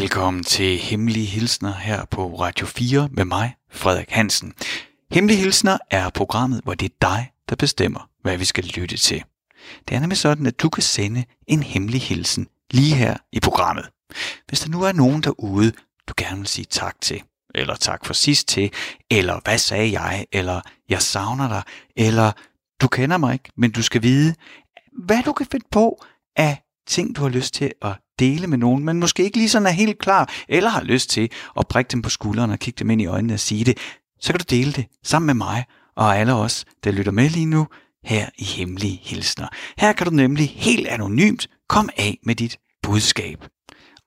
Velkommen til Hemmelige Hilsner her på Radio 4 med mig, Frederik Hansen. Hemmelige Hilsner er programmet, hvor det er dig, der bestemmer, hvad vi skal lytte til. Det er nemlig sådan, at du kan sende en hemmelig hilsen lige her i programmet. Hvis der nu er nogen derude, du gerne vil sige tak til, eller tak for sidst til, eller hvad sagde jeg, eller jeg savner dig, eller du kender mig ikke, men du skal vide, hvad du kan finde på af ting, du har lyst til at dele med nogen, men måske ikke lige sådan er helt klar, eller har lyst til at prikke dem på skulderen og kigge dem ind i øjnene og sige det, så kan du dele det sammen med mig og alle os, der lytter med lige nu, her i Hemmelige Hilsner. Her kan du nemlig helt anonymt komme af med dit budskab.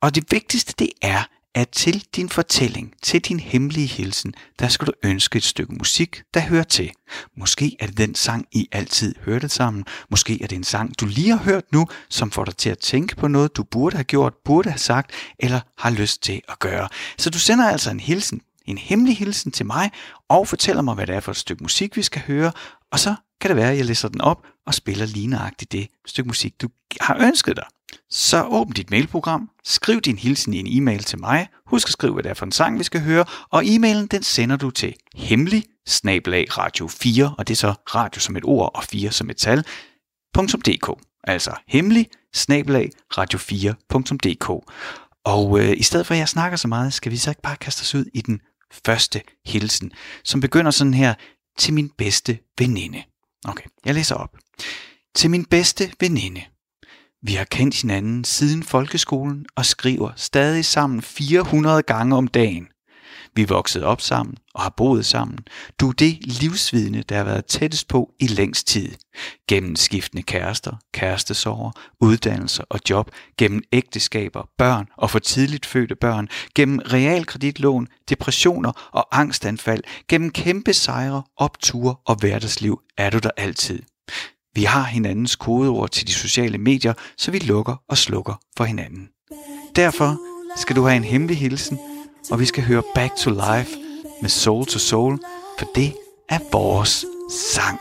Og det vigtigste det er, at til din fortælling, til din hemmelige hilsen, der skal du ønske et stykke musik, der hører til. Måske er det den sang, I altid hørte sammen. Måske er det en sang, du lige har hørt nu, som får dig til at tænke på noget, du burde have gjort, burde have sagt, eller har lyst til at gøre. Så du sender altså en hilsen, en hemmelig hilsen til mig, og fortæller mig, hvad det er for et stykke musik, vi skal høre, og så kan det være, at jeg læser den op og spiller ligneragtigt det stykke musik, du har ønsket dig. Så åbn dit mailprogram, skriv din hilsen i en e-mail til mig, husk at skrive, hvad det er for en sang, vi skal høre, og e-mailen den sender du til hemmelig snablag radio 4, og det er så radio som et ord og 4 som et tal, .dk. Altså hemmelig snablag radio 4.dk. Og øh, i stedet for at jeg snakker så meget, skal vi så ikke bare kaste os ud i den første hilsen, som begynder sådan her til min bedste veninde. Okay, jeg læser op. Til min bedste veninde. Vi har kendt hinanden siden folkeskolen og skriver stadig sammen 400 gange om dagen. Vi er vokset op sammen og har boet sammen. Du er det livsvidne, der har været tættest på i længst tid. Gennem skiftende kærester, kærestesorger, uddannelser og job, gennem ægteskaber, børn og for tidligt fødte børn, gennem realkreditlån, depressioner og angstanfald, gennem kæmpe sejre, opture og hverdagsliv er du der altid. Vi har hinandens kodeord til de sociale medier, så vi lukker og slukker for hinanden. Derfor skal du have en hemmelig hilsen, og vi skal høre Back to Life med Soul to Soul, for det er vores sang.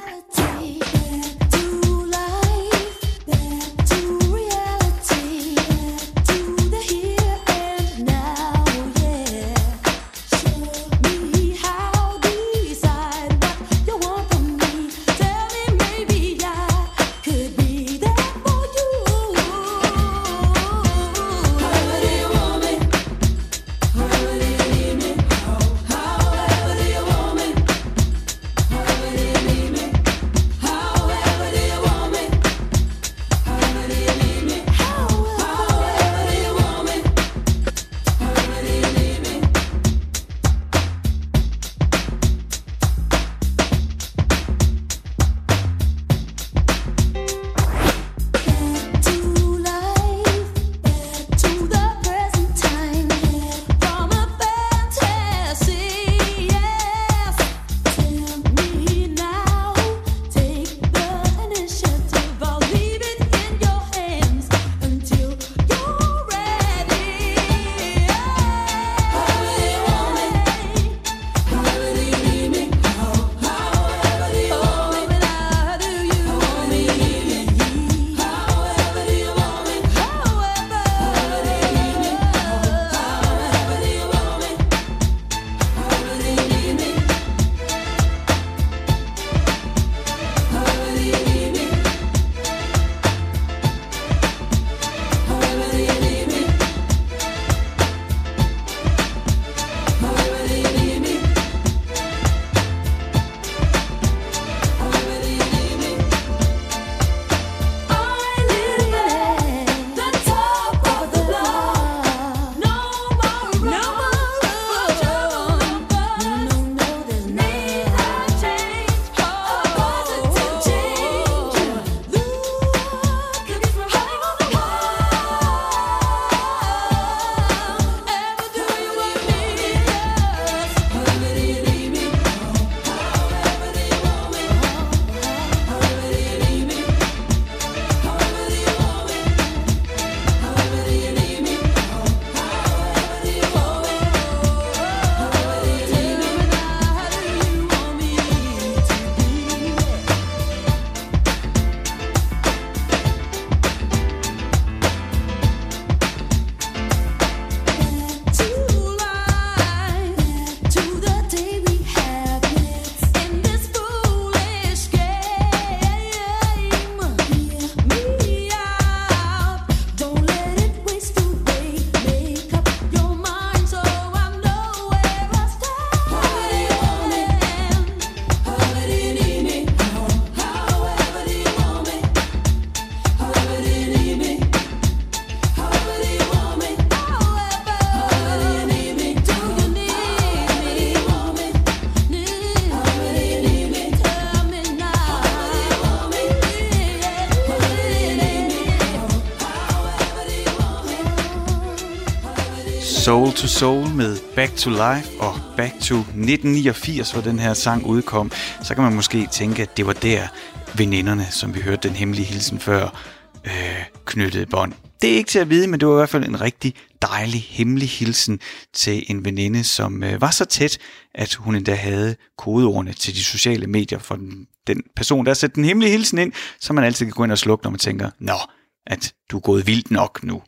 To Soul med Back to Life og Back to 1989, hvor den her sang udkom, så kan man måske tænke, at det var der veninderne, som vi hørte den hemmelige hilsen før, øh, knyttede bånd. Det er ikke til at vide, men det var i hvert fald en rigtig dejlig hemmelig hilsen til en veninde, som øh, var så tæt, at hun endda havde kodeordene til de sociale medier for den, den person, der har den hemmelige hilsen ind, så man altid kan gå ind og slukke, når man tænker, nå, at du er gået vildt nok nu.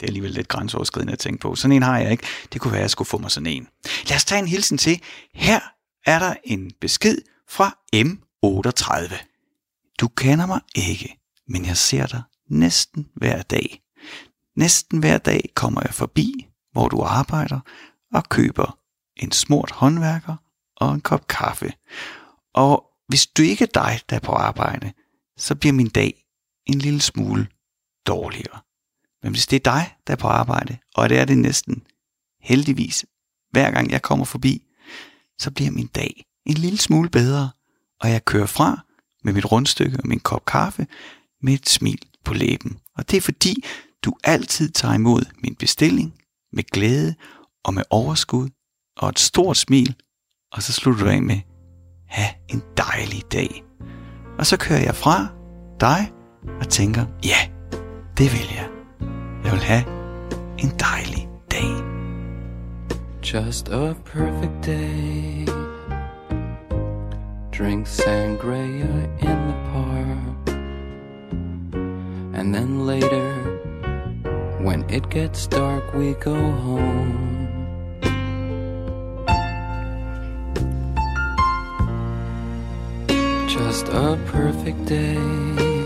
Det er alligevel lidt grænseoverskridende at tænke på. Sådan en har jeg ikke. Det kunne være, at jeg skulle få mig sådan en. Lad os tage en hilsen til. Her er der en besked fra M38. Du kender mig ikke, men jeg ser dig næsten hver dag. Næsten hver dag kommer jeg forbi, hvor du arbejder, og køber en smurt håndværker og en kop kaffe. Og hvis du ikke er dig, der er på arbejde, så bliver min dag en lille smule dårligere. Men hvis det er dig, der er på arbejde, og det er det næsten heldigvis, hver gang jeg kommer forbi, så bliver min dag en lille smule bedre, og jeg kører fra med mit rundstykke og min kop kaffe med et smil på læben. Og det er fordi, du altid tager imod min bestilling med glæde og med overskud og et stort smil, og så slutter du af med, ha' en dejlig dag. Og så kører jeg fra dig og tænker, ja, det vil jeg. Jeg vil have en dejlig dag. Just a perfect day. Drink sangria in the park. And then later, when it gets dark, we go home. Just a perfect day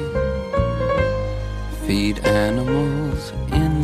feed animals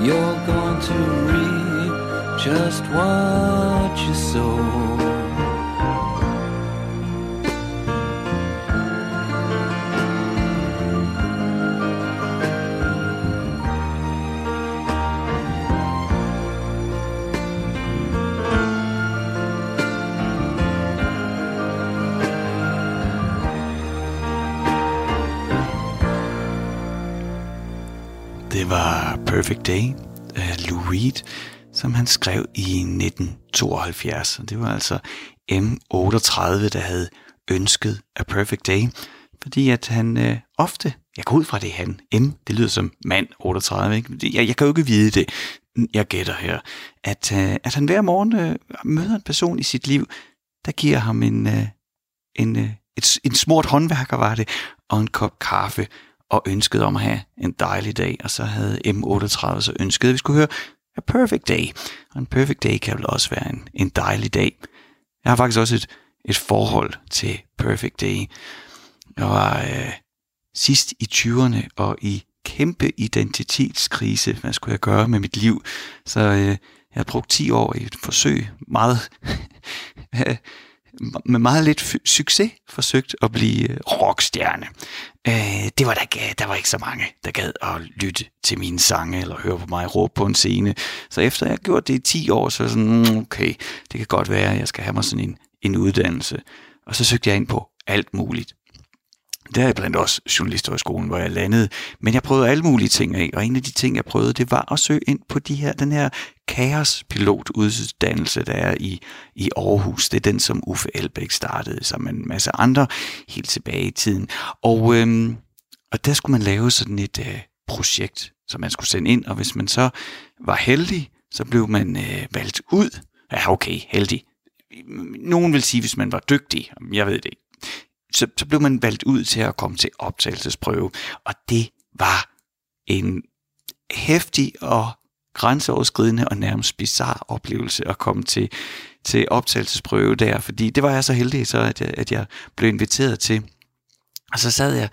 You're going to reap just what you sow. Perfect Day af Lou Reed, som han skrev i 1972. Og det var altså M38, der havde ønsket A Perfect Day, fordi at han øh, ofte, jeg går ud fra det han, M, det lyder som mand 38, ikke? Jeg, jeg kan jo ikke vide det, jeg gætter her, at, øh, at han hver morgen øh, møder en person i sit liv, der giver ham en, øh, en, øh, et, en smurt håndværker var det, og en kop kaffe, og ønskede om at have en dejlig dag, og så havde M38 så ønsket, at vi skulle høre A Perfect Day. Og en Perfect Day kan vel også være en, en dejlig dag. Jeg har faktisk også et, et forhold til Perfect Day. Jeg var øh, sidst i 20'erne og i kæmpe identitetskrise. Hvad skulle jeg gøre med mit liv? Så øh, jeg har brugt 10 år i et forsøg, meget med meget lidt succes forsøgt at blive øh, rockstjerne. Øh, det var der, der var ikke så mange, der gad at lytte til mine sange eller høre på mig råbe på en scene. Så efter jeg gjort det i 10 år, så var jeg sådan, mm, okay, det kan godt være, at jeg skal have mig sådan en, en uddannelse. Og så søgte jeg ind på alt muligt. Der er blandt også journalisthøjskolen, hvor jeg landede. Men jeg prøvede alle mulige ting af, og en af de ting, jeg prøvede, det var at søge ind på de her, den her kaospilotuddannelse, der er i, i Aarhus. Det er den, som Uffe Elbæk startede sammen med en masse andre helt tilbage i tiden. Og, øhm, og der skulle man lave sådan et øh, projekt, som man skulle sende ind, og hvis man så var heldig, så blev man øh, valgt ud. Ja, okay, heldig. Nogen vil sige, hvis man var dygtig. Jeg ved det ikke så, så blev man valgt ud til at komme til optagelsesprøve, og det var en hæftig og grænseoverskridende og nærmest bizarre oplevelse at komme til, til optagelsesprøve der, fordi det var jeg så heldig, så at jeg, at jeg blev inviteret til. Og så sad jeg,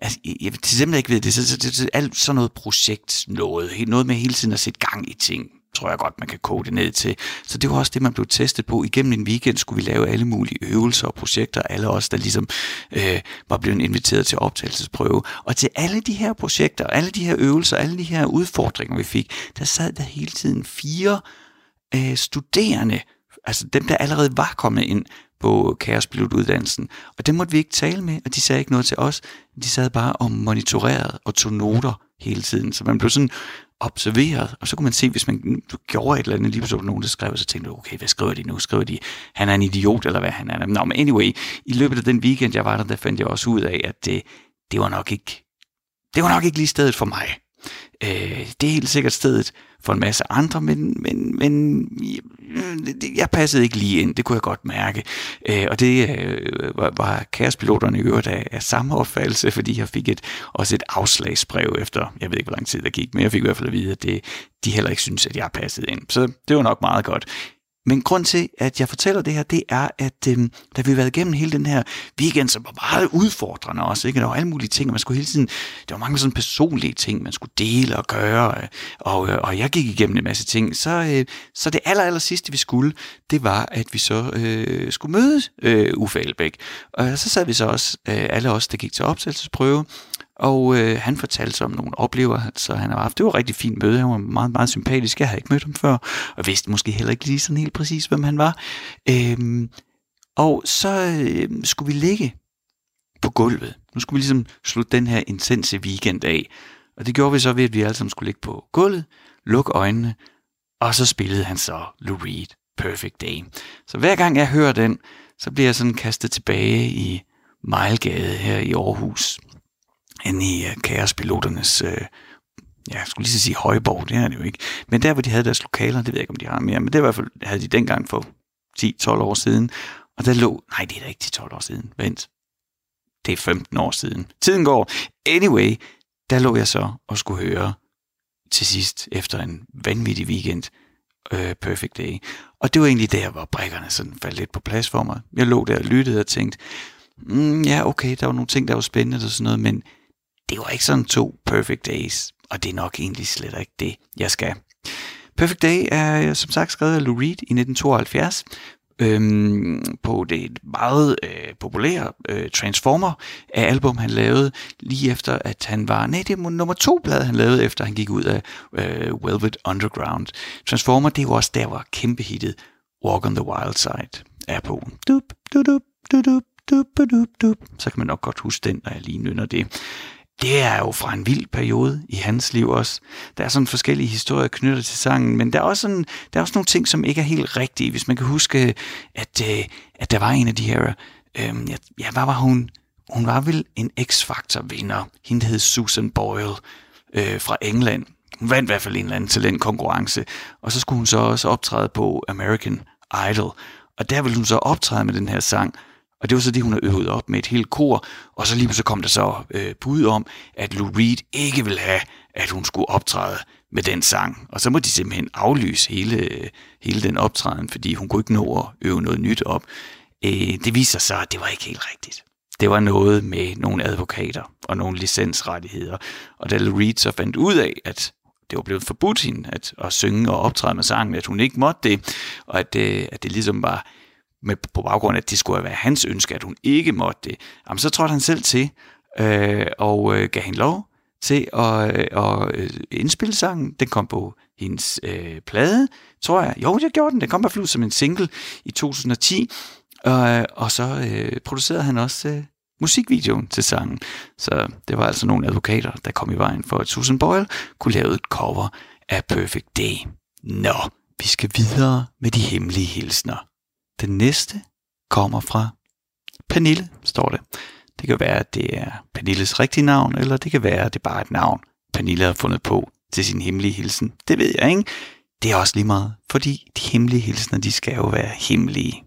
altså, jeg til simpelthen ikke ved det, så, så, så, så alt sådan noget projekt, noget, noget med hele tiden at sætte gang i ting, tror jeg godt, man kan kode det ned til. Så det var også det, man blev testet på. Igennem en weekend skulle vi lave alle mulige øvelser og projekter, alle os, der ligesom øh, var blevet inviteret til optagelsesprøve. Og til alle de her projekter, alle de her øvelser, alle de her udfordringer, vi fik, der sad der hele tiden fire øh, studerende, altså dem, der allerede var kommet ind på Kaospilotuddannelsen. Og dem måtte vi ikke tale med, og de sagde ikke noget til os. De sad bare og monitorerede og tog noter hele tiden. Så man blev sådan observeret, og så kunne man se, hvis man gjorde et eller andet, lige så nogen, der skrev, så tænkte du, okay, hvad skriver de nu? Skriver de, han er en idiot, eller hvad han er? Nå, men anyway, i løbet af den weekend, jeg var der, der fandt jeg også ud af, at det, det var nok ikke, det var nok ikke lige stedet for mig. Øh, det er helt sikkert stedet for en masse andre, men, men, men jeg passede ikke lige ind, det kunne jeg godt mærke. Øh, og det øh, var, var kaospiloterne i øvrigt af, af samme opfattelse, fordi jeg fik et, også et afslagsbrev efter, jeg ved ikke hvor lang tid der gik, men jeg fik i hvert fald at vide, at det, de heller ikke synes, at jeg passede ind. Så det var nok meget godt. Men grund til, at jeg fortæller det her, det er, at øh, da vi har været igennem hele den her weekend, som var meget udfordrende også, ikke? der var alle mulige ting, og man skulle hele tiden, der var mange sådan personlige ting, man skulle dele og gøre, øh, og, øh, og jeg gik igennem en masse ting, så, øh, så det aller, aller sidste, vi skulle, det var, at vi så øh, skulle møde øh, Uffe Elbæk. Og så sad vi så også, øh, alle os, der gik til optagelsesprøve, og øh, han fortalte sig om nogle oplevelser, han har haft. Det var et rigtig fint møde. Han var meget, meget sympatisk. Jeg havde ikke mødt ham før, og vidste måske heller ikke lige sådan helt præcis, hvem han var. Øhm, og så øh, skulle vi ligge på gulvet. Nu skulle vi ligesom slutte den her intense weekend af. Og det gjorde vi så ved, at vi alle sammen skulle ligge på gulvet, lukke øjnene, og så spillede han så Lou Reed, Perfect Day. Så hver gang jeg hører den, så bliver jeg sådan kastet tilbage i Mejlgade her i Aarhus inde i uh, kaospiloternes, uh, ja, jeg skulle lige sige højborg, det er det jo ikke, men der hvor de havde deres lokaler, det ved jeg ikke om de har mere, men det var i hvert fald, havde de dengang for 10-12 år siden, og der lå, nej det er da ikke 10-12 år siden, vent, det er 15 år siden, tiden går, anyway, der lå jeg så og skulle høre til sidst, efter en vanvittig weekend, uh, Perfect Day. Og det var egentlig der, hvor brækkerne sådan faldt lidt på plads for mig. Jeg lå der og lyttede og tænkte, mm, ja okay, der var nogle ting, der var spændende og sådan noget, men det var ikke sådan to perfect days, og det er nok egentlig slet ikke det, jeg skal. Perfect Day er øh, som sagt skrevet af Lou Reed i 1972 øhm, på det meget øh, populære øh, Transformer af album, han lavede lige efter, at han var, nej, det er nummer to blad, han lavede efter, han gik ud af øh, Velvet Underground. Transformer, det var også der, var kæmpe hittet Walk on the Wild Side er på. Dup, dup, dup, dup, dup, dup, dup, dup. Så kan man nok godt huske den, når jeg lige nynner det det er jo fra en vild periode i hans liv også. Der er sådan forskellige historier knyttet til sangen, men der er også, sådan, der er også nogle ting, som ikke er helt rigtige. Hvis man kan huske, at, øh, at der var en af de her... Øh, ja, hvad var hun? Hun var vel en X-Factor-vinder. Hende hed Susan Boyle øh, fra England. Hun vandt i hvert fald en eller anden talentkonkurrence. Og så skulle hun så også optræde på American Idol. Og der ville hun så optræde med den her sang. Og det var så det, hun havde øvet op med et helt kor. Og så lige så kom der så øh, bud om, at Lou Reed ikke ville have, at hun skulle optræde med den sang. Og så må de simpelthen aflyse hele, øh, hele den optræden, fordi hun kunne ikke nå at øve noget nyt op. Øh, det viser sig, at det var ikke helt rigtigt. Det var noget med nogle advokater og nogle licensrettigheder. Og da Lou Reed så fandt ud af, at det var blevet forbudt hende at, at synge og optræde med sangen, at hun ikke måtte det, og at det, at det ligesom var med, på baggrund af, at det skulle være hans ønske, at hun ikke måtte det, jamen, så trådte han selv til øh, og øh, gav hende lov til at, øh, at øh, indspille sangen. Den kom på hendes øh, plade, tror jeg. Jo, jeg gjorde den. Den kom bare som en single i 2010. Øh, og så øh, producerede han også øh, musikvideoen til sangen. Så det var altså nogle advokater, der kom i vejen for, at Susan Boyle kunne lave et cover af Perfect Day. Nå, vi skal videre med de hemmelige hilsner. Den næste kommer fra Pernille, står det. Det kan være, at det er Pernilles rigtige navn, eller det kan være, at det er bare et navn, Pernille har fundet på til sin hemmelige hilsen. Det ved jeg ikke. Det er også lige meget, fordi de hemmelige hilsner, de skal jo være hemmelige.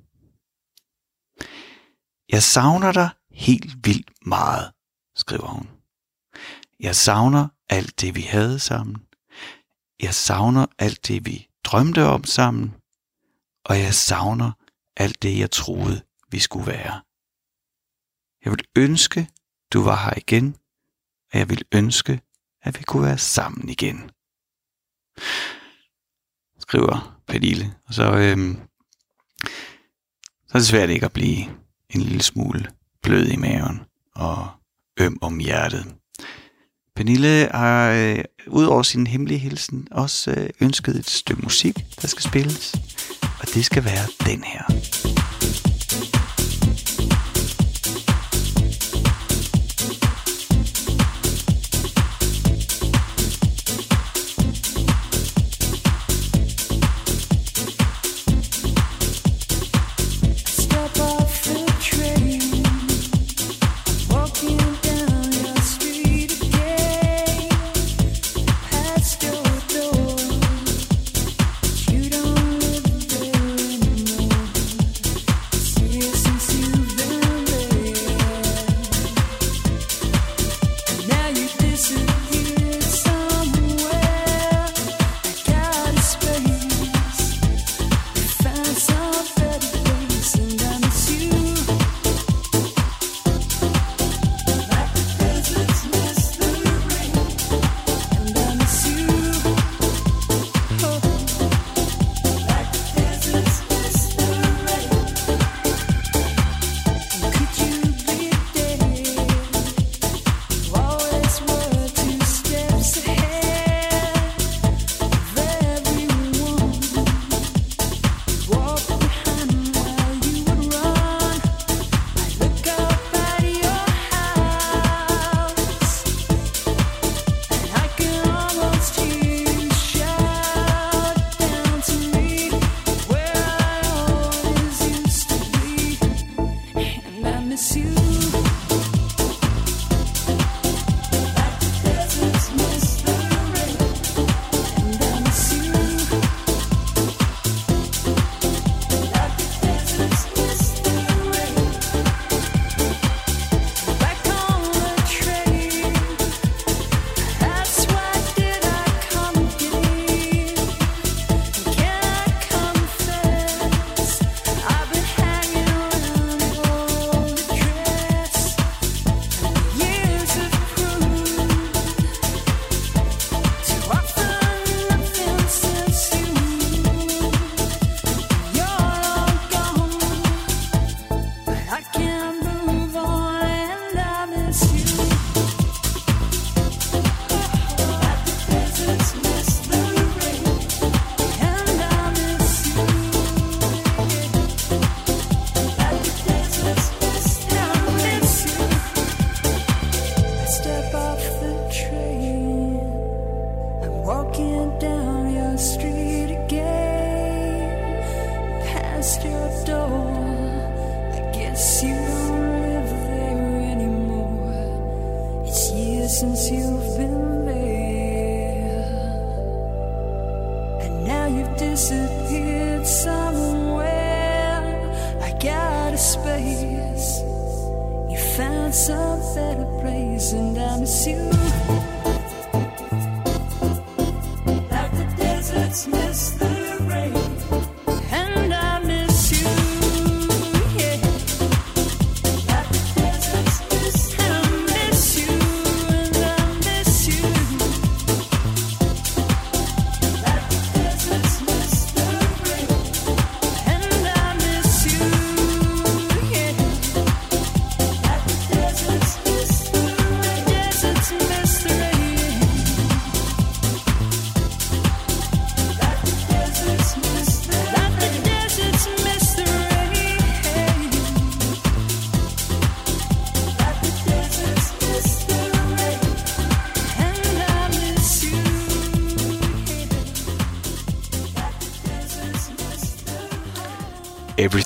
Jeg savner dig helt vildt meget, skriver hun. Jeg savner alt det, vi havde sammen. Jeg savner alt det, vi drømte om sammen. Og jeg savner alt det, jeg troede, vi skulle være. Jeg vil ønske, du var her igen, og jeg vil ønske, at vi kunne være sammen igen. Skriver Pernille. Og så, øhm, så er det svært ikke at blive en lille smule blød i maven og øm om hjertet. Pernille har øh, ud over sin hemmelige hilsen også øh, ønsket et stykke musik, der skal spilles og det skal være den her.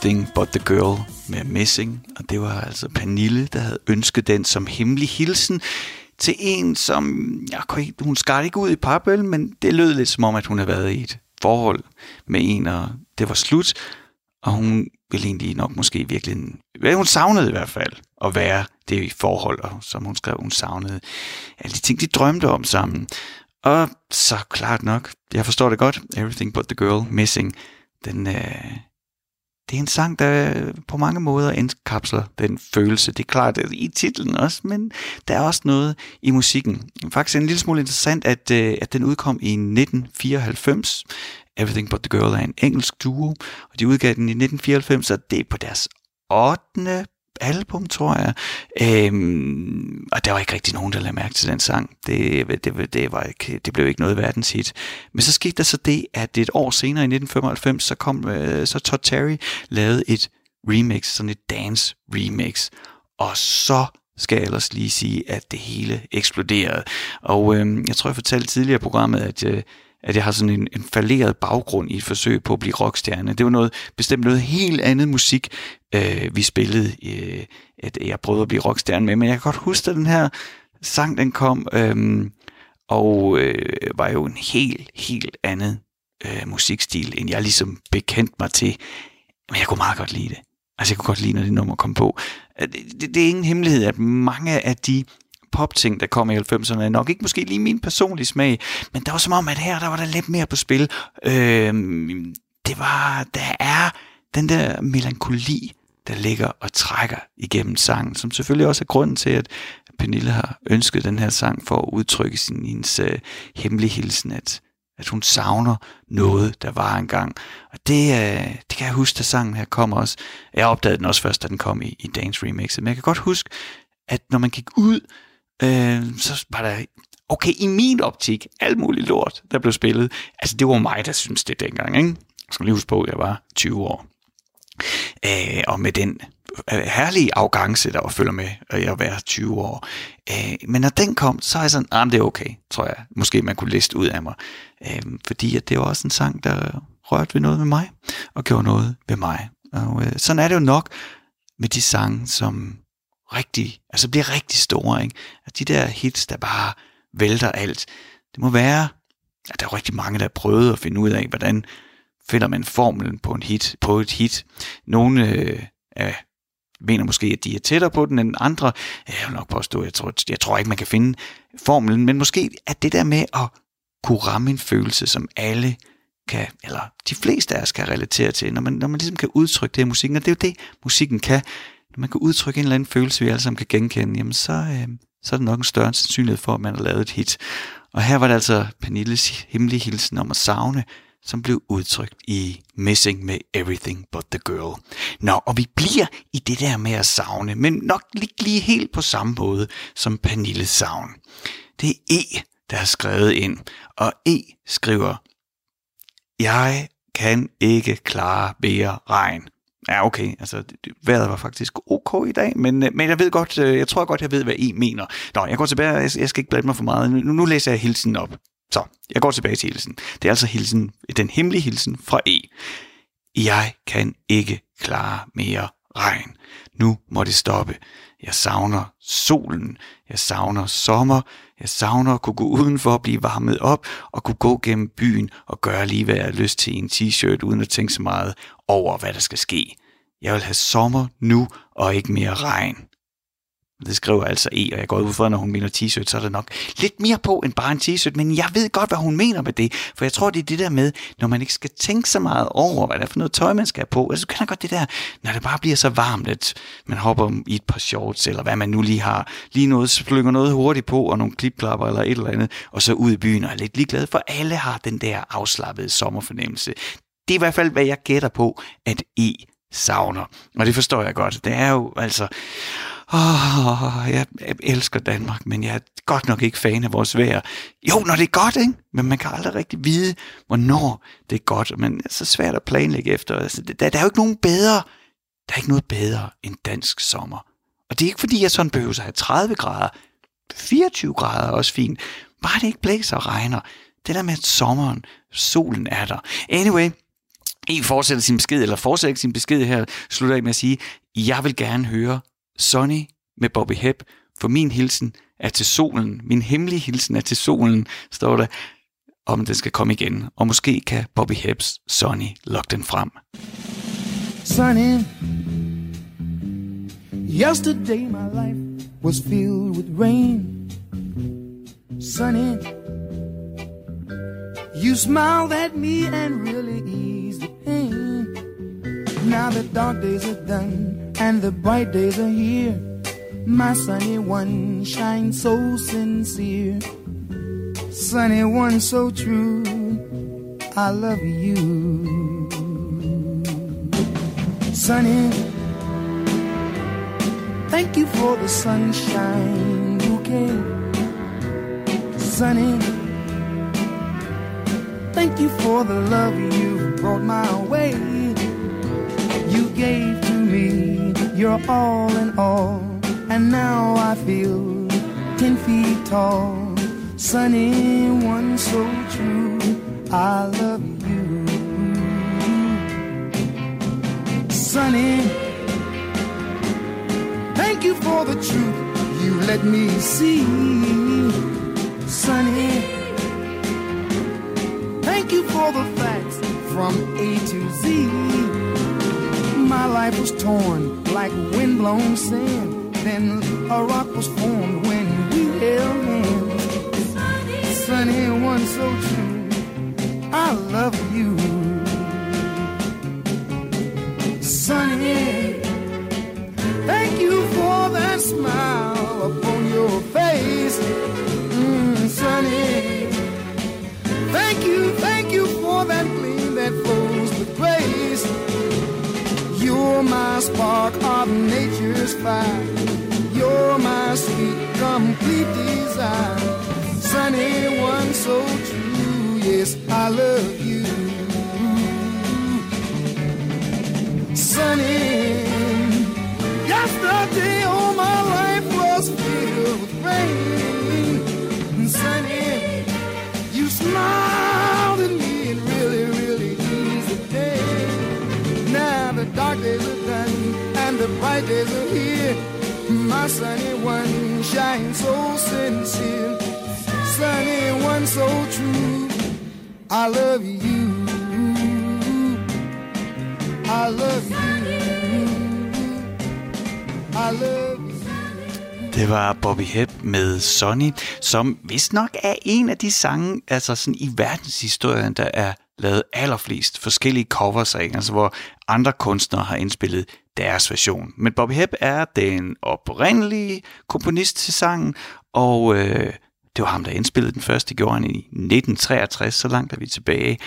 Everything But The Girl med Missing, og det var altså Pernille, der havde ønsket den som hemmelig hilsen til en, som, jeg kunne ikke, hun skar ikke ud i papøl, men det lød lidt som om, at hun havde været i et forhold med en, og det var slut, og hun ville egentlig nok måske virkelig, hvad hun savnede i hvert fald, at være det i forhold, og som hun skrev, hun savnede alle de ting, de drømte om sammen. Og så klart nok, jeg forstår det godt, Everything But The Girl Missing, den, øh, det er en sang, der på mange måder indkapsler den følelse. Det er klart i titlen også, men der er også noget i musikken. Faktisk en lille smule interessant, at, øh, at den udkom i 1994. Everything But The Girl er en engelsk duo, og de udgav den i 1994, og det er på deres 8 album, tror jeg. Øhm, og der var ikke rigtig nogen, der lagde mærke til den sang. Det, det, det, var ikke, det blev ikke noget verdenshit. Men så skete der så det, at et år senere i 1995, så kom øh, så Todd Terry lavede et remix, sådan et dance remix. Og så skal jeg ellers lige sige, at det hele eksploderede. Og øh, jeg tror, jeg fortalte tidligere i programmet, at, øh, at jeg har sådan en, en falderet baggrund i et forsøg på at blive rockstjerne. Det var noget bestemt noget helt andet musik, øh, vi spillede, øh, at jeg prøvede at blive rockstjerne med. Men jeg kan godt huske, at den her sang, den kom, øh, og øh, var jo en helt, helt anden øh, musikstil, end jeg ligesom bekendte mig til. Men jeg kunne meget godt lide det. Altså, jeg kunne godt lide, når det nummer kom på. Øh, det, det, det er ingen hemmelighed, at mange af de popting, der kom i 90'erne, er nok ikke måske lige min personlige smag, men der var som om, at her, der var der lidt mere på spil. Øh, det var, der er den der melankoli, der ligger og trækker igennem sangen, som selvfølgelig også er grunden til, at Pernille har ønsket den her sang for at udtrykke sin hendes øh, hemmelige hilsen, at, at hun savner noget, der var engang. Og det, øh, det kan jeg huske, da sangen her kom også. Jeg opdagede den også først, da den kom i, i Dance Remix. men jeg kan godt huske, at når man gik ud, øh, så var der, okay, i min optik, alt muligt lort, der blev spillet. Altså, det var mig, der synes det dengang, ikke? Jeg skal lige huske på, at jeg var 20 år. Øh, og med den øh, herlige afgangse, der var følger med øh, at jeg var 20 år. Øh, men når den kom, så er jeg sådan, ah, det er okay, tror jeg. Måske man kunne liste ud af mig. Øh, fordi at det var også en sang, der rørte ved noget med mig, og gjorde noget ved mig. Og øh, sådan er det jo nok med de sange, som rigtig, altså bliver rigtig store. Ikke? At de der hits, der bare vælter alt. Det må være, at der er rigtig mange, der har prøvet at finde ud af, hvordan finder man formlen på en hit, på et hit. Nogle øh, ja, mener måske, at de er tættere på den end andre. Jeg vil nok påstå, jeg tror, jeg tror ikke, man kan finde formlen, men måske er det der med at kunne ramme en følelse, som alle kan, eller de fleste af os kan relatere til, når man, når man ligesom kan udtrykke det i musikken, og det er jo det, musikken kan. Når man kan udtrykke en eller anden følelse, vi alle sammen kan genkende, jamen så, øh, så er der nok en større sandsynlighed for, at man har lavet et hit. Og her var det altså Pernilles hemmelige hilsen om at savne, som blev udtrykt i Missing med Everything But The Girl. Nå, og vi bliver i det der med at savne, men nok ikke lige helt på samme måde som Pernilles savn. Det er E, der har skrevet ind, og E skriver, Jeg kan ikke klare mere regn. Ja, okay. Altså, vejret var faktisk ok i dag, men, øh, men jeg ved godt, øh, jeg tror godt, jeg ved, hvad I mener. Nå, jeg går tilbage, jeg, jeg skal ikke blande mig for meget. Nu, nu læser jeg hilsen op. Så, jeg går tilbage til hilsen. Det er altså hilsen, den hemmelige hilsen fra E. Jeg kan ikke klare mere regn. Nu må det stoppe. Jeg savner solen. Jeg savner sommer. Jeg savner at kunne gå udenfor og blive varmet op og kunne gå gennem byen og gøre lige, hvad jeg har lyst til i en t-shirt, uden at tænke så meget over, hvad der skal ske. Jeg vil have sommer nu og ikke mere regn. Det skriver altså E, og jeg går ud fra, når hun mener t-shirt, så er der nok lidt mere på end bare en t-shirt, men jeg ved godt, hvad hun mener med det, for jeg tror, det er det der med, når man ikke skal tænke så meget over, hvad det er for noget tøj, man skal have på. Altså, du kender godt det der, når det bare bliver så varmt, at man hopper i et par shorts, eller hvad man nu lige har, lige noget, slynger noget hurtigt på, og nogle klipklapper eller et eller andet, og så ud i byen og er lidt ligeglad, for alle har den der afslappede sommerfornemmelse. Det er i hvert fald, hvad jeg gætter på, at E savner. Og det forstår jeg godt. Det er jo altså... Åh, jeg, jeg elsker Danmark, men jeg er godt nok ikke fan af vores vejr. Jo, når det er godt, ikke? Men man kan aldrig rigtig vide, hvornår det er godt. Men det er så svært at planlægge efter. Altså, der, der er jo ikke nogen bedre. Der er ikke noget bedre end dansk sommer. Og det er ikke fordi, jeg sådan behøver at have 30 grader. 24 grader er også fint. Bare det ikke blæser og regner. Det der med, at sommeren, solen er der. Anyway, en fortsætter sin besked, eller fortsætter sin besked her, slutter af med at sige, jeg vil gerne høre Sonny med Bobby Hebb, for min hilsen er til solen. Min hemmelige hilsen er til solen, står der, om den skal komme igen. Og måske kan Bobby Hebbs Sonny lokke den frem. Sonny, yesterday my life was filled with rain. Sonny, you smiled at me and really eased the pain. Now the dark days are done and the bright days are here. My sunny one shines so sincere. Sunny one so true. I love you. Sunny, thank you for the sunshine bouquet. Sunny, thank you for the love you brought my way. You gave to me your all in all, and now I feel ten feet tall. Sunny, one so true, I love you. Sunny, thank you for the truth you let me see. Sunny, thank you for the facts from A to Z. Life was torn like windblown sand. Then a rock was formed when we held hands. Sunny, one so true. I love you. Sunny, spark of nature's fire. You're my sweet, complete desire. Sunny one so true, yes, I love you. Sunny, the bright days are here. My sunny one shines so sincere. Sunny one so true. I love you. I love you. I love you. Det var Bobby Hebb med Sonny, som vist nok er en af de sange, altså sådan i verdenshistorien, der er lavet allerflest forskellige covers af, altså hvor andre kunstnere har indspillet deres version. Men Bobby Hebb er den oprindelige komponist til sangen, og øh, det var ham, der indspillede den første. Det gjorde han i 1963, så langt er vi tilbage.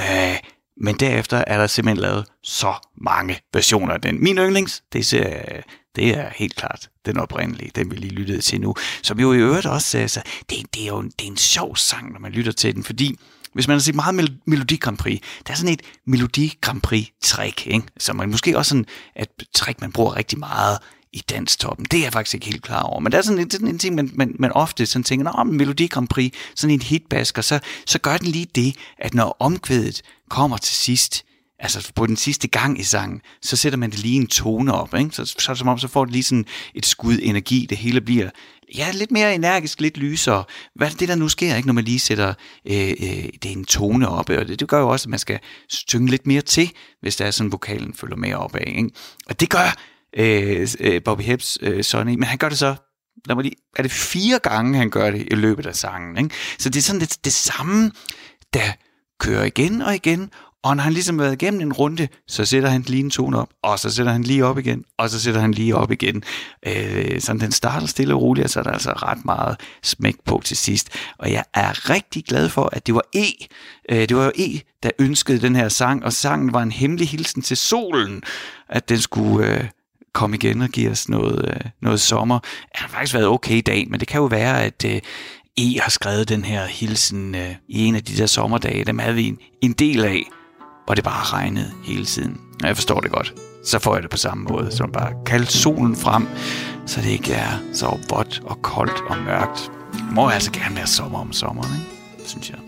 Øh, men derefter er der simpelthen lavet så mange versioner af den. Min yndlings, det er, det er helt klart den oprindelige, den vi lige lyttede til nu. Som jo i øvrigt også, altså, det, det er jo en, det er en sjov sang, når man lytter til den, fordi hvis man har set meget Mel- Melodi Grand Prix, der er sådan et Melodi Grand Prix trick, ikke? som man måske også sådan et trick, man bruger rigtig meget i danstoppen. Det er jeg faktisk ikke helt klar over. Men der er sådan en, sådan en ting, man, man, man ofte sådan tænker, om Melodi Grand Prix, sådan en hitbasker, så, så gør den lige det, at når omkvædet kommer til sidst, altså på den sidste gang i sangen, så sætter man det lige en tone op, ikke? Så, så, som om, så får det lige sådan et skud energi, det hele bliver ja, lidt mere energisk, lidt lysere. Hvad er det, der nu sker, ikke, når man lige sætter øh, øh, det er en tone op, og det, det gør jo også, at man skal synge lidt mere til, hvis der er sådan, vokalen følger mere op af, ikke? Og det gør øh, øh, Bobby Hebs øh, Sonny, men han gør det så lad mig lige, er det fire gange, han gør det i løbet af sangen. Ikke? Så det er sådan lidt det samme, der kører igen og igen, og når han ligesom har været igennem en runde, så sætter han lige en tone op, og så sætter han lige op igen, og så sætter han lige op igen. Øh, sådan den starter stille og roligt, og så er der altså ret meget smæk på til sidst. Og jeg er rigtig glad for, at det var E, øh, det var jo E, der ønskede den her sang, og sangen var en hemmelig hilsen til solen, at den skulle... Øh, komme igen og give os noget, øh, noget sommer. Det har faktisk været okay i dag, men det kan jo være, at øh, E har skrevet den her hilsen øh, i en af de der sommerdage. Dem havde vi en, en del af, hvor det bare regnede hele tiden. Og jeg forstår det godt. Så får jeg det på samme måde, så man bare kalder solen frem, så det ikke er så vådt og koldt og mørkt. Det må altså gerne være sommer om sommeren, ikke? synes jeg.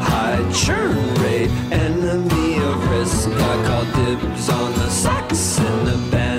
High churn rate, enemy of risk. I call dibs on the sax in abandoned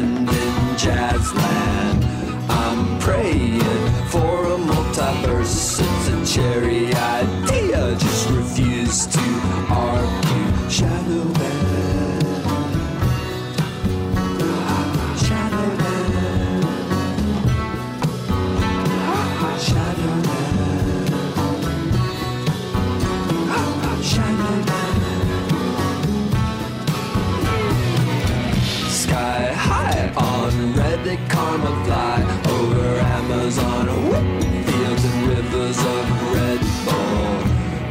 Reddit, karma fly over Amazon, whoop, fields and rivers of Red Bull.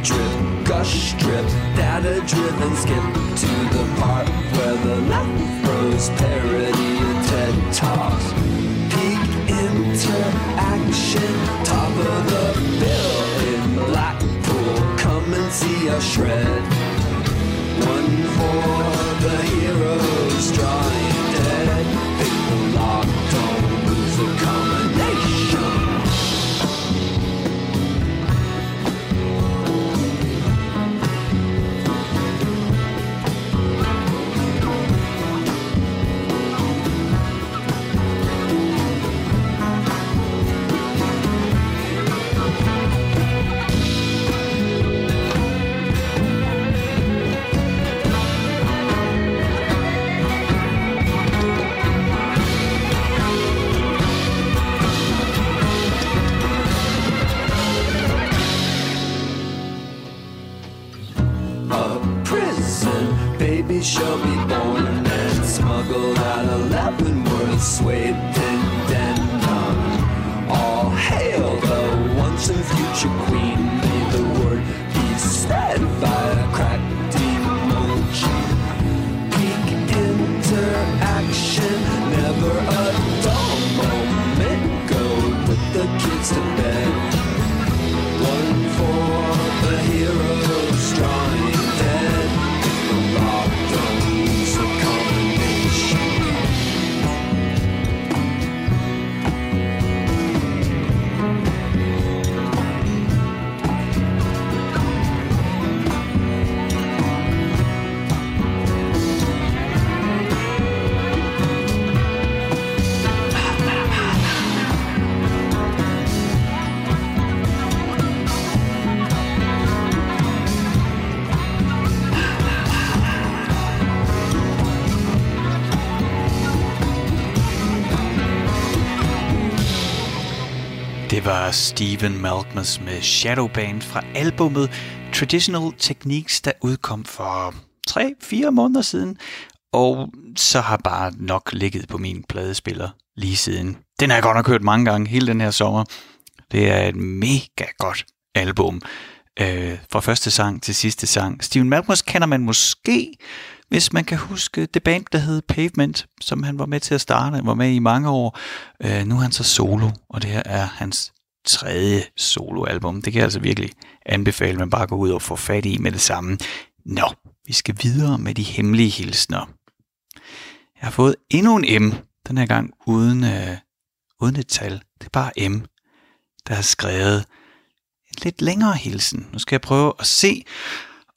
Drip, gush, drip, data driven, skip to the part where the left bros parody of TED Talks. Peak interaction, top of the bill in Blackpool. Come and see us shred. One for the heroes Shall be born and smuggled out of Leavenworth, swathed in denim. All hail the once and future queen. May the word be spread via var Steven Malkmus med Shadowband fra albummet Traditional Techniques, der udkom for 3-4 måneder siden, og så har bare nok ligget på min pladespiller lige siden. Den har jeg godt nok hørt mange gange hele den her sommer. Det er et mega godt album. Øh, fra første sang til sidste sang. Steven Malkmus kender man måske, hvis man kan huske det band, der hed Pavement, som han var med til at starte, var med i mange år. Øh, nu er han så solo, og det her er hans tredje soloalbum. Det kan jeg altså virkelig anbefale, at man bare går ud og får fat i med det samme. Nå, vi skal videre med de hemmelige hilsner. Jeg har fået endnu en M, den her gang uden, øh, uden et tal. Det er bare M, der har skrevet en lidt længere hilsen. Nu skal jeg prøve at se,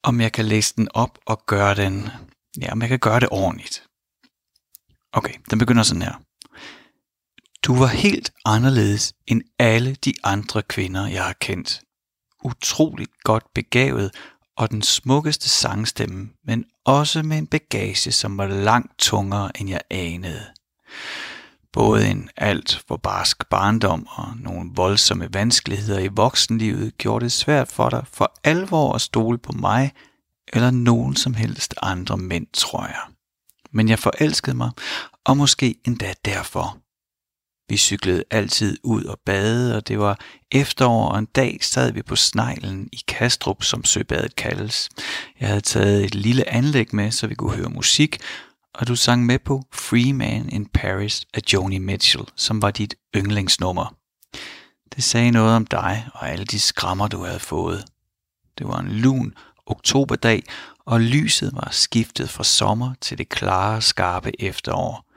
om jeg kan læse den op og gøre den, ja, om jeg kan gøre det ordentligt. Okay, den begynder sådan her. Du var helt anderledes end alle de andre kvinder, jeg har kendt. Utroligt godt begavet og den smukkeste sangstemme, men også med en bagage, som var langt tungere, end jeg anede. Både en alt for barsk barndom og nogle voldsomme vanskeligheder i voksenlivet gjorde det svært for dig for alvor at stole på mig eller nogen som helst andre mænd, tror jeg. Men jeg forelskede mig, og måske endda derfor. Vi cyklede altid ud og badede, og det var efterår, og en dag sad vi på sneglen i Kastrup, som søbadet kaldes. Jeg havde taget et lille anlæg med, så vi kunne høre musik, og du sang med på Free Man in Paris af Joni Mitchell, som var dit yndlingsnummer. Det sagde noget om dig og alle de skrammer, du havde fået. Det var en lun oktoberdag, og lyset var skiftet fra sommer til det klare, skarpe efterår.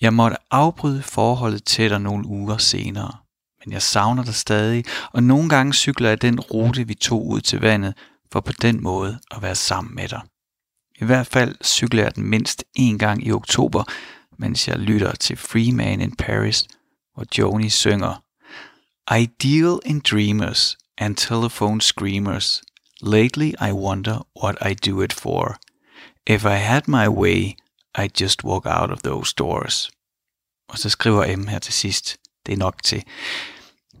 Jeg måtte afbryde forholdet til dig nogle uger senere, men jeg savner dig stadig, og nogle gange cykler jeg den rute, vi tog ud til vandet, for på den måde at være sammen med dig. I hvert fald cykler jeg den mindst en gang i oktober, mens jeg lytter til Free Man in Paris, hvor Joni synger Ideal in dreamers and telephone screamers. Lately I wonder what I do it for. If I had my way, i just walk out of those doors. Og så skriver M her til sidst. Det er nok til,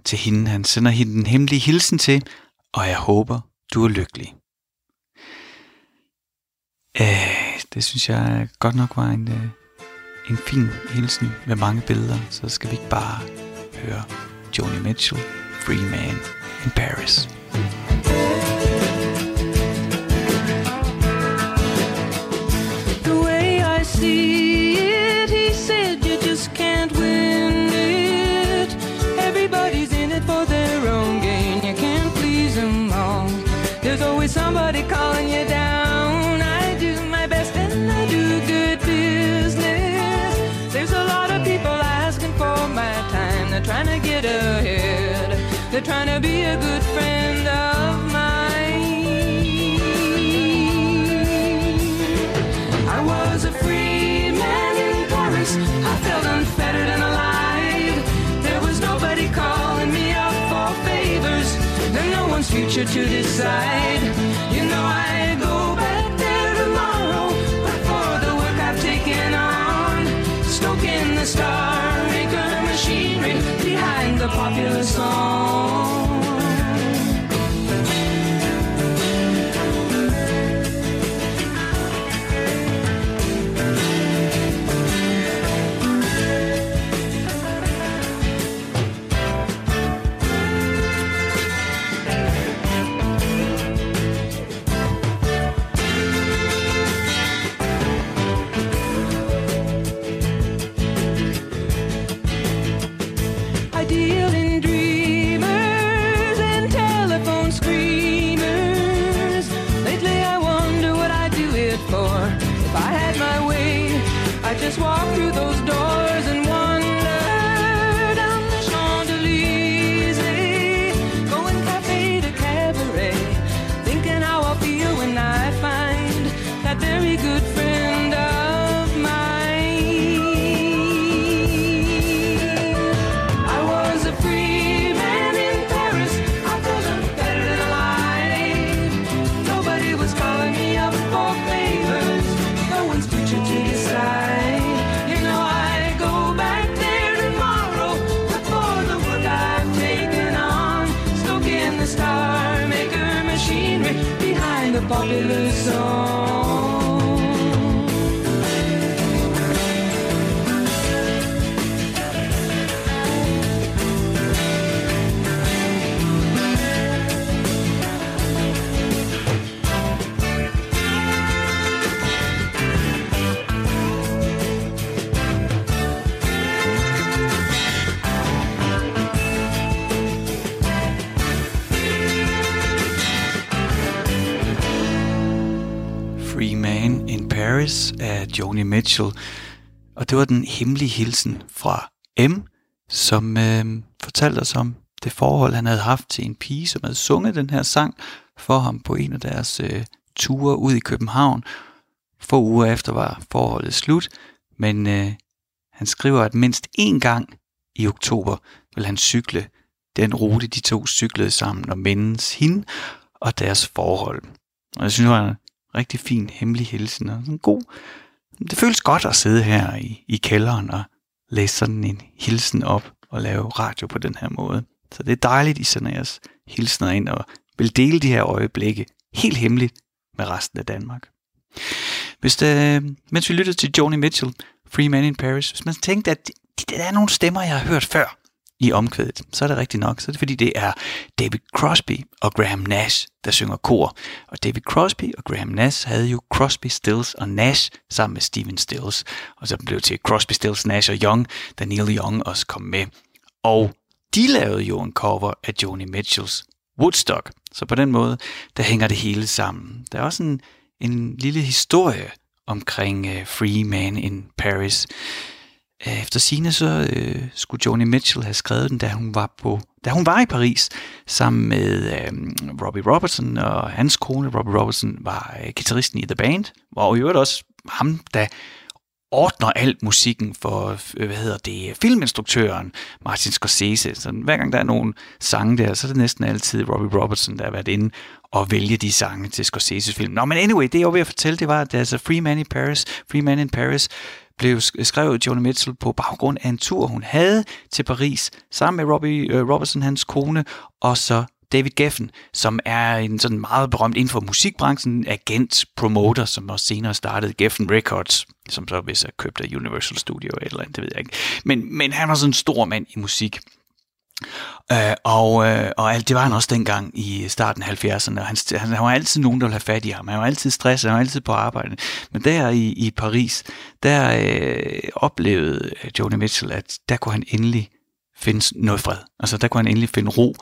til hende. Han sender hende en hemmelig hilsen til, og jeg håber, du er lykkelig. Øh, det synes jeg godt nok var en, øh, en fin hilsen med mange billeder, så skal vi ikke bare høre Joni Mitchell, Free Man in Paris. Mm. Trying to be a good friend of mine. I was a free man in Paris. I felt unfettered and alive. There was nobody calling me up for favors. There's no one's future to decide. Poppy le song. Af Joni Mitchell. Og det var den hemmelige hilsen fra M, som øh, fortalte os om det forhold, han havde haft til en pige, som havde sunget den her sang for ham på en af deres øh, ture ud i København. Få uger efter var forholdet slut, men øh, han skriver, at mindst én gang i oktober vil han cykle den rute, de to cyklede sammen og mindes hende og deres forhold. Og jeg synes, det var rigtig fin hemmelig hilsen og sådan god... Det føles godt at sidde her i, i kælderen og læse sådan en hilsen op og lave radio på den her måde. Så det er dejligt, I sender jeres hilsner ind og vil dele de her øjeblikke helt hemmeligt med resten af Danmark. Hvis det, mens vi lyttede til Joni Mitchell, Free Man in Paris, hvis man tænkte, at der er nogle stemmer, jeg har hørt før i omkvædet, så er det rigtigt nok. Så er det fordi, det er David Crosby og Graham Nash, der synger kor. Og David Crosby og Graham Nash havde jo Crosby, Stills og Nash sammen med Steven Stills. Og så blev det til Crosby, Stills, Nash og Young, da Neil Young også kom med. Og de lavede jo en cover af Joni Mitchells Woodstock. Så på den måde, der hænger det hele sammen. Der er også en, en lille historie omkring uh, Free Man in Paris. Øh, efter sine så øh, skulle Joni Mitchell have skrevet den, da hun var på da hun var i Paris sammen med øh, Robbie Robertson og hans kone. Robbie Robertson var øh, guitaristen i The Band, og i øvrigt også ham, der ordner alt musikken for, øh, hvad hedder det, filminstruktøren Martin Scorsese. Så hver gang der er nogle sange der, så er det næsten altid Robbie Robertson, der har været inde og vælge de sange til Scorseses film. Nå, men anyway, det jeg var ved at fortælle, det var, at altså Free Man in Paris, Free Man in Paris, blev skrevet Joni Mitchell på baggrund af en tur, hun havde til Paris, sammen med Robbie uh, Robertson, hans kone, og så David Geffen, som er en sådan meget berømt inden for musikbranchen, agent, promoter, som også senere startede Geffen Records, som så hvis er købt af Universal Studio eller andet, det ved jeg ikke. Men, men han var sådan en stor mand i musik. Øh, og, øh, og alt, det var han også dengang i starten af 70'erne. Han, han, han var altid nogen, der ville have fat i ham. Han var altid stresset, han var altid på arbejde. Men der i, i Paris, der øh, oplevede øh, Joni Mitchell, at der kunne han endelig finde noget fred. Altså der kunne han endelig finde ro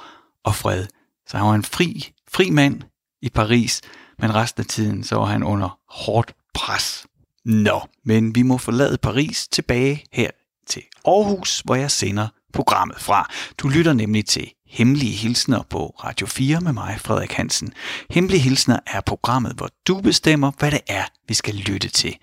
og fred. Så han var en fri, fri mand i Paris, men resten af tiden så var han under hårdt pres. Nå, men vi må forlade Paris tilbage her til Aarhus, hvor jeg sender programmet fra. Du lytter nemlig til Hemmelige Hilsner på Radio 4 med mig, Frederik Hansen. Hemmelige Hilsner er programmet, hvor du bestemmer, hvad det er, vi skal lytte til.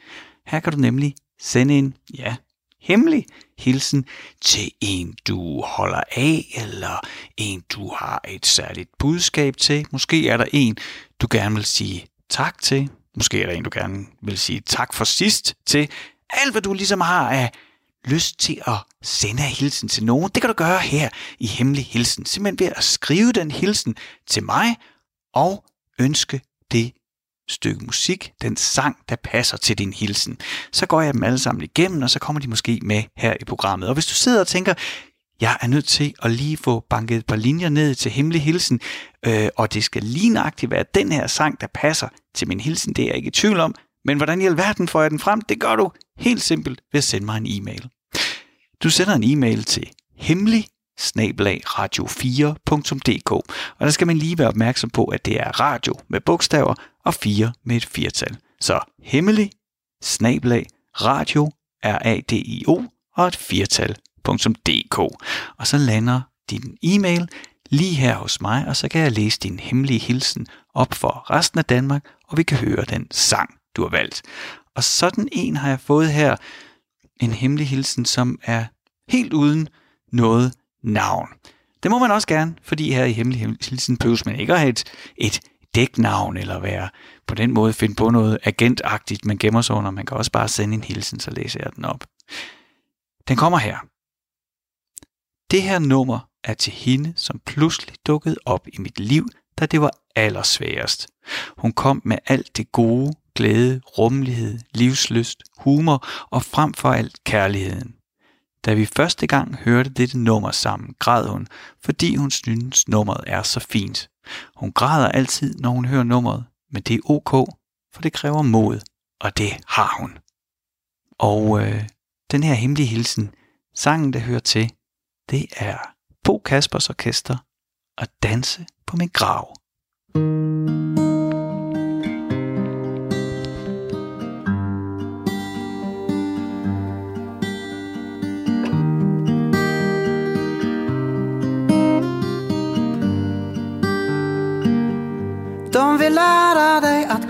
Her kan du nemlig sende en, ja, hemmelig hilsen til en, du holder af, eller en, du har et særligt budskab til. Måske er der en, du gerne vil sige tak til. Måske er der en, du gerne vil sige tak for sidst til. Alt, hvad du ligesom har af lyst til at sende en hilsen til nogen, det kan du gøre her i Hemmelig Hilsen. Simpelthen ved at skrive den hilsen til mig og ønske det stykke musik, den sang, der passer til din hilsen. Så går jeg dem alle sammen igennem, og så kommer de måske med her i programmet. Og hvis du sidder og tænker, jeg er nødt til at lige få banket et par linjer ned til hemmelig hilsen, øh, og det skal lige nøjagtigt være den her sang, der passer til min hilsen, det er jeg ikke i tvivl om. Men hvordan i alverden får jeg den frem? Det gør du helt simpelt ved at sende mig en e-mail. Du sender en e-mail til hemmelig radio4.dk. Og der skal man lige være opmærksom på, at det er radio med bogstaver og 4 med et firtal. Så hemmelig snablag radio R-A-D-I-O og et firtal.dk. Og så lander din e-mail lige her hos mig, og så kan jeg læse din hemmelige hilsen op for resten af Danmark, og vi kan høre den sang, du har valgt. Og sådan en har jeg fået her, en hemmelig hilsen, som er helt uden noget navn. Det må man også gerne, fordi her i Hemmelig Hilsen behøves man ikke at have et, et dæknavn, eller være på den måde finde på noget agentagtigt, man gemmer sig under. Man kan også bare sende en hilsen, så læser jeg den op. Den kommer her. Det her nummer er til hende, som pludselig dukkede op i mit liv, da det var allersværest. Hun kom med alt det gode, glæde, rummelighed, livsløst, humor og frem for alt kærligheden. Da vi første gang hørte dette nummer sammen, græd hun, fordi hun synes nummeret er så fint. Hun græder altid, når hun hører nummeret, men det er ok, for det kræver mod, og det har hun. Og øh, den her hemmelige hilsen, sangen der hører til, det er Bo Kaspers Orkester og Danse på min grav. vill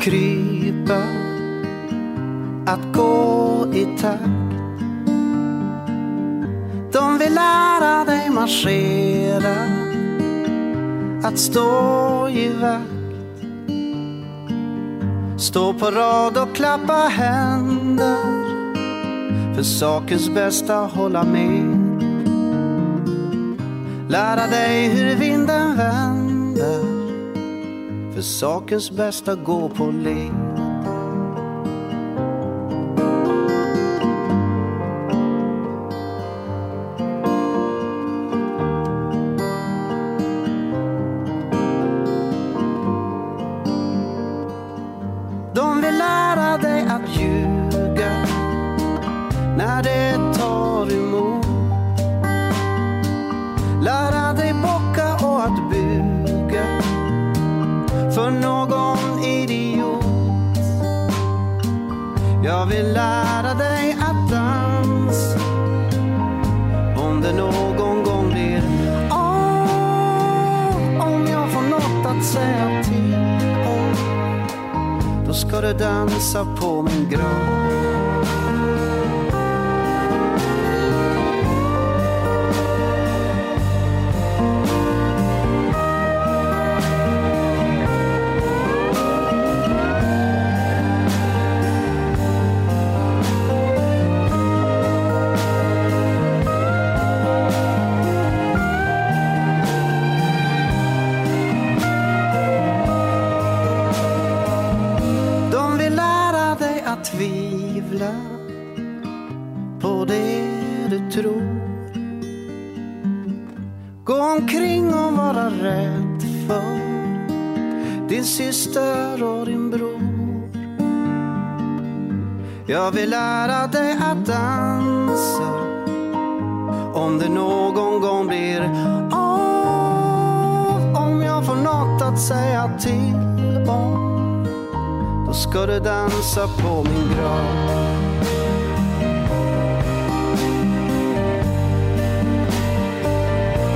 krypa, att gå i takt. De vill lära dig marschera, att stå i vakt. Stå på rad och klappa händer, för sakens bästa hålla med. Lära dig hur vinden vänder, för sakens bästa går på led.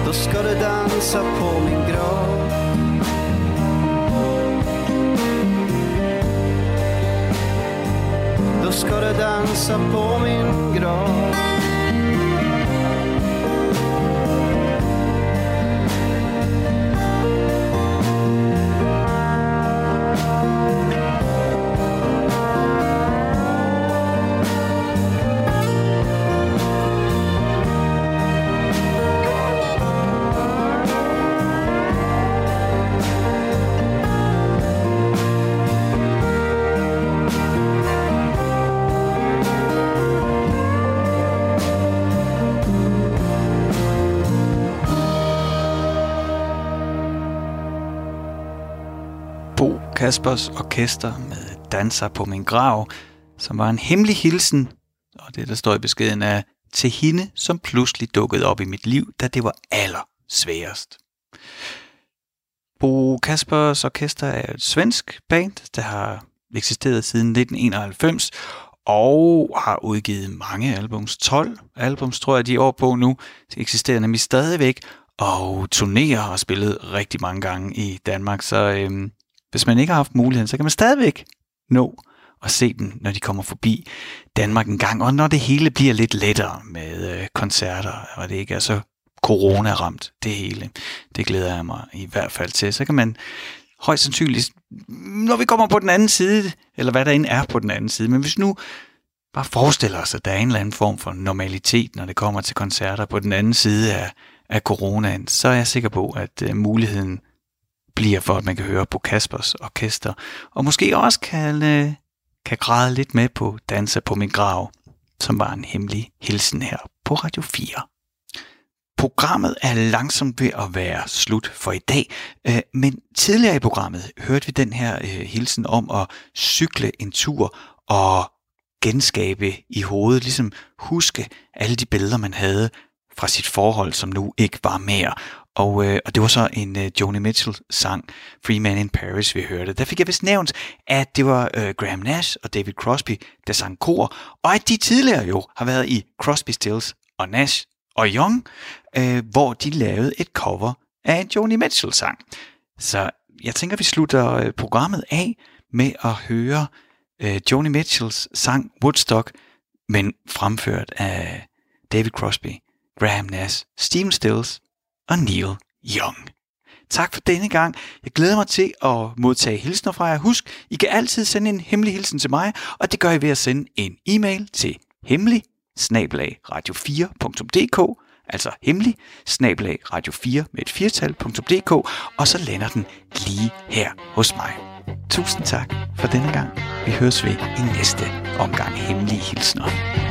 Då ska du dansa på min grav. Då ska du dansa på min grav. Kaspers Orkester med Danser på min grav, som var en hemmelig hilsen, og det der står i beskeden er til hende, som pludselig dukkede op i mit liv, da det var aller sværest. Bo Kaspers Orkester er et svensk band, der har eksisteret siden 1991, og har udgivet mange albums. 12 albums, tror jeg, de er over på nu. De eksisterer nemlig stadigvæk, og turnerer og har spillet rigtig mange gange i Danmark. Så øhm, hvis man ikke har haft muligheden, så kan man stadigvæk nå at se dem, når de kommer forbi Danmark en gang. Og når det hele bliver lidt lettere med øh, koncerter, og det ikke er så corona-ramt, det hele. Det glæder jeg mig i hvert fald til. Så kan man højst sandsynligt, når vi kommer på den anden side, eller hvad der end er på den anden side, men hvis nu bare forestiller os, at der er en eller anden form for normalitet, når det kommer til koncerter på den anden side af, af coronaen, så er jeg sikker på, at øh, muligheden bliver for, at man kan høre på Kaspers orkester, og måske også kan, øh, kan græde lidt med på Danse på min grav, som var en hemmelig hilsen her på Radio 4. Programmet er langsomt ved at være slut for i dag, øh, men tidligere i programmet hørte vi den her øh, hilsen om at cykle en tur og genskabe i hovedet, ligesom huske alle de billeder, man havde fra sit forhold, som nu ikke var mere. Og, øh, og det var så en øh, Joni Mitchell-sang, Free Man in Paris, vi hørte. Der fik jeg vist nævnt, at det var øh, Graham Nash og David Crosby, der sang kor, og at de tidligere jo har været i Crosby, Stills og Nash og Young, øh, hvor de lavede et cover af en Joni Mitchell-sang. Så jeg tænker, vi slutter øh, programmet af med at høre øh, Joni Mitchells sang Woodstock, men fremført af David Crosby, Graham Nash, Steven Stills og Neil Young. Tak for denne gang. Jeg glæder mig til at modtage hilsner fra jer. Husk, I kan altid sende en hemmelig hilsen til mig, og det gør I ved at sende en e-mail til hemmelig radio4.dk altså hemmelig radio4 med et firtal.dk, og så lander den lige her hos mig. Tusind tak for denne gang. Vi høres ved i næste omgang hemmelige hilsner.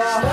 자.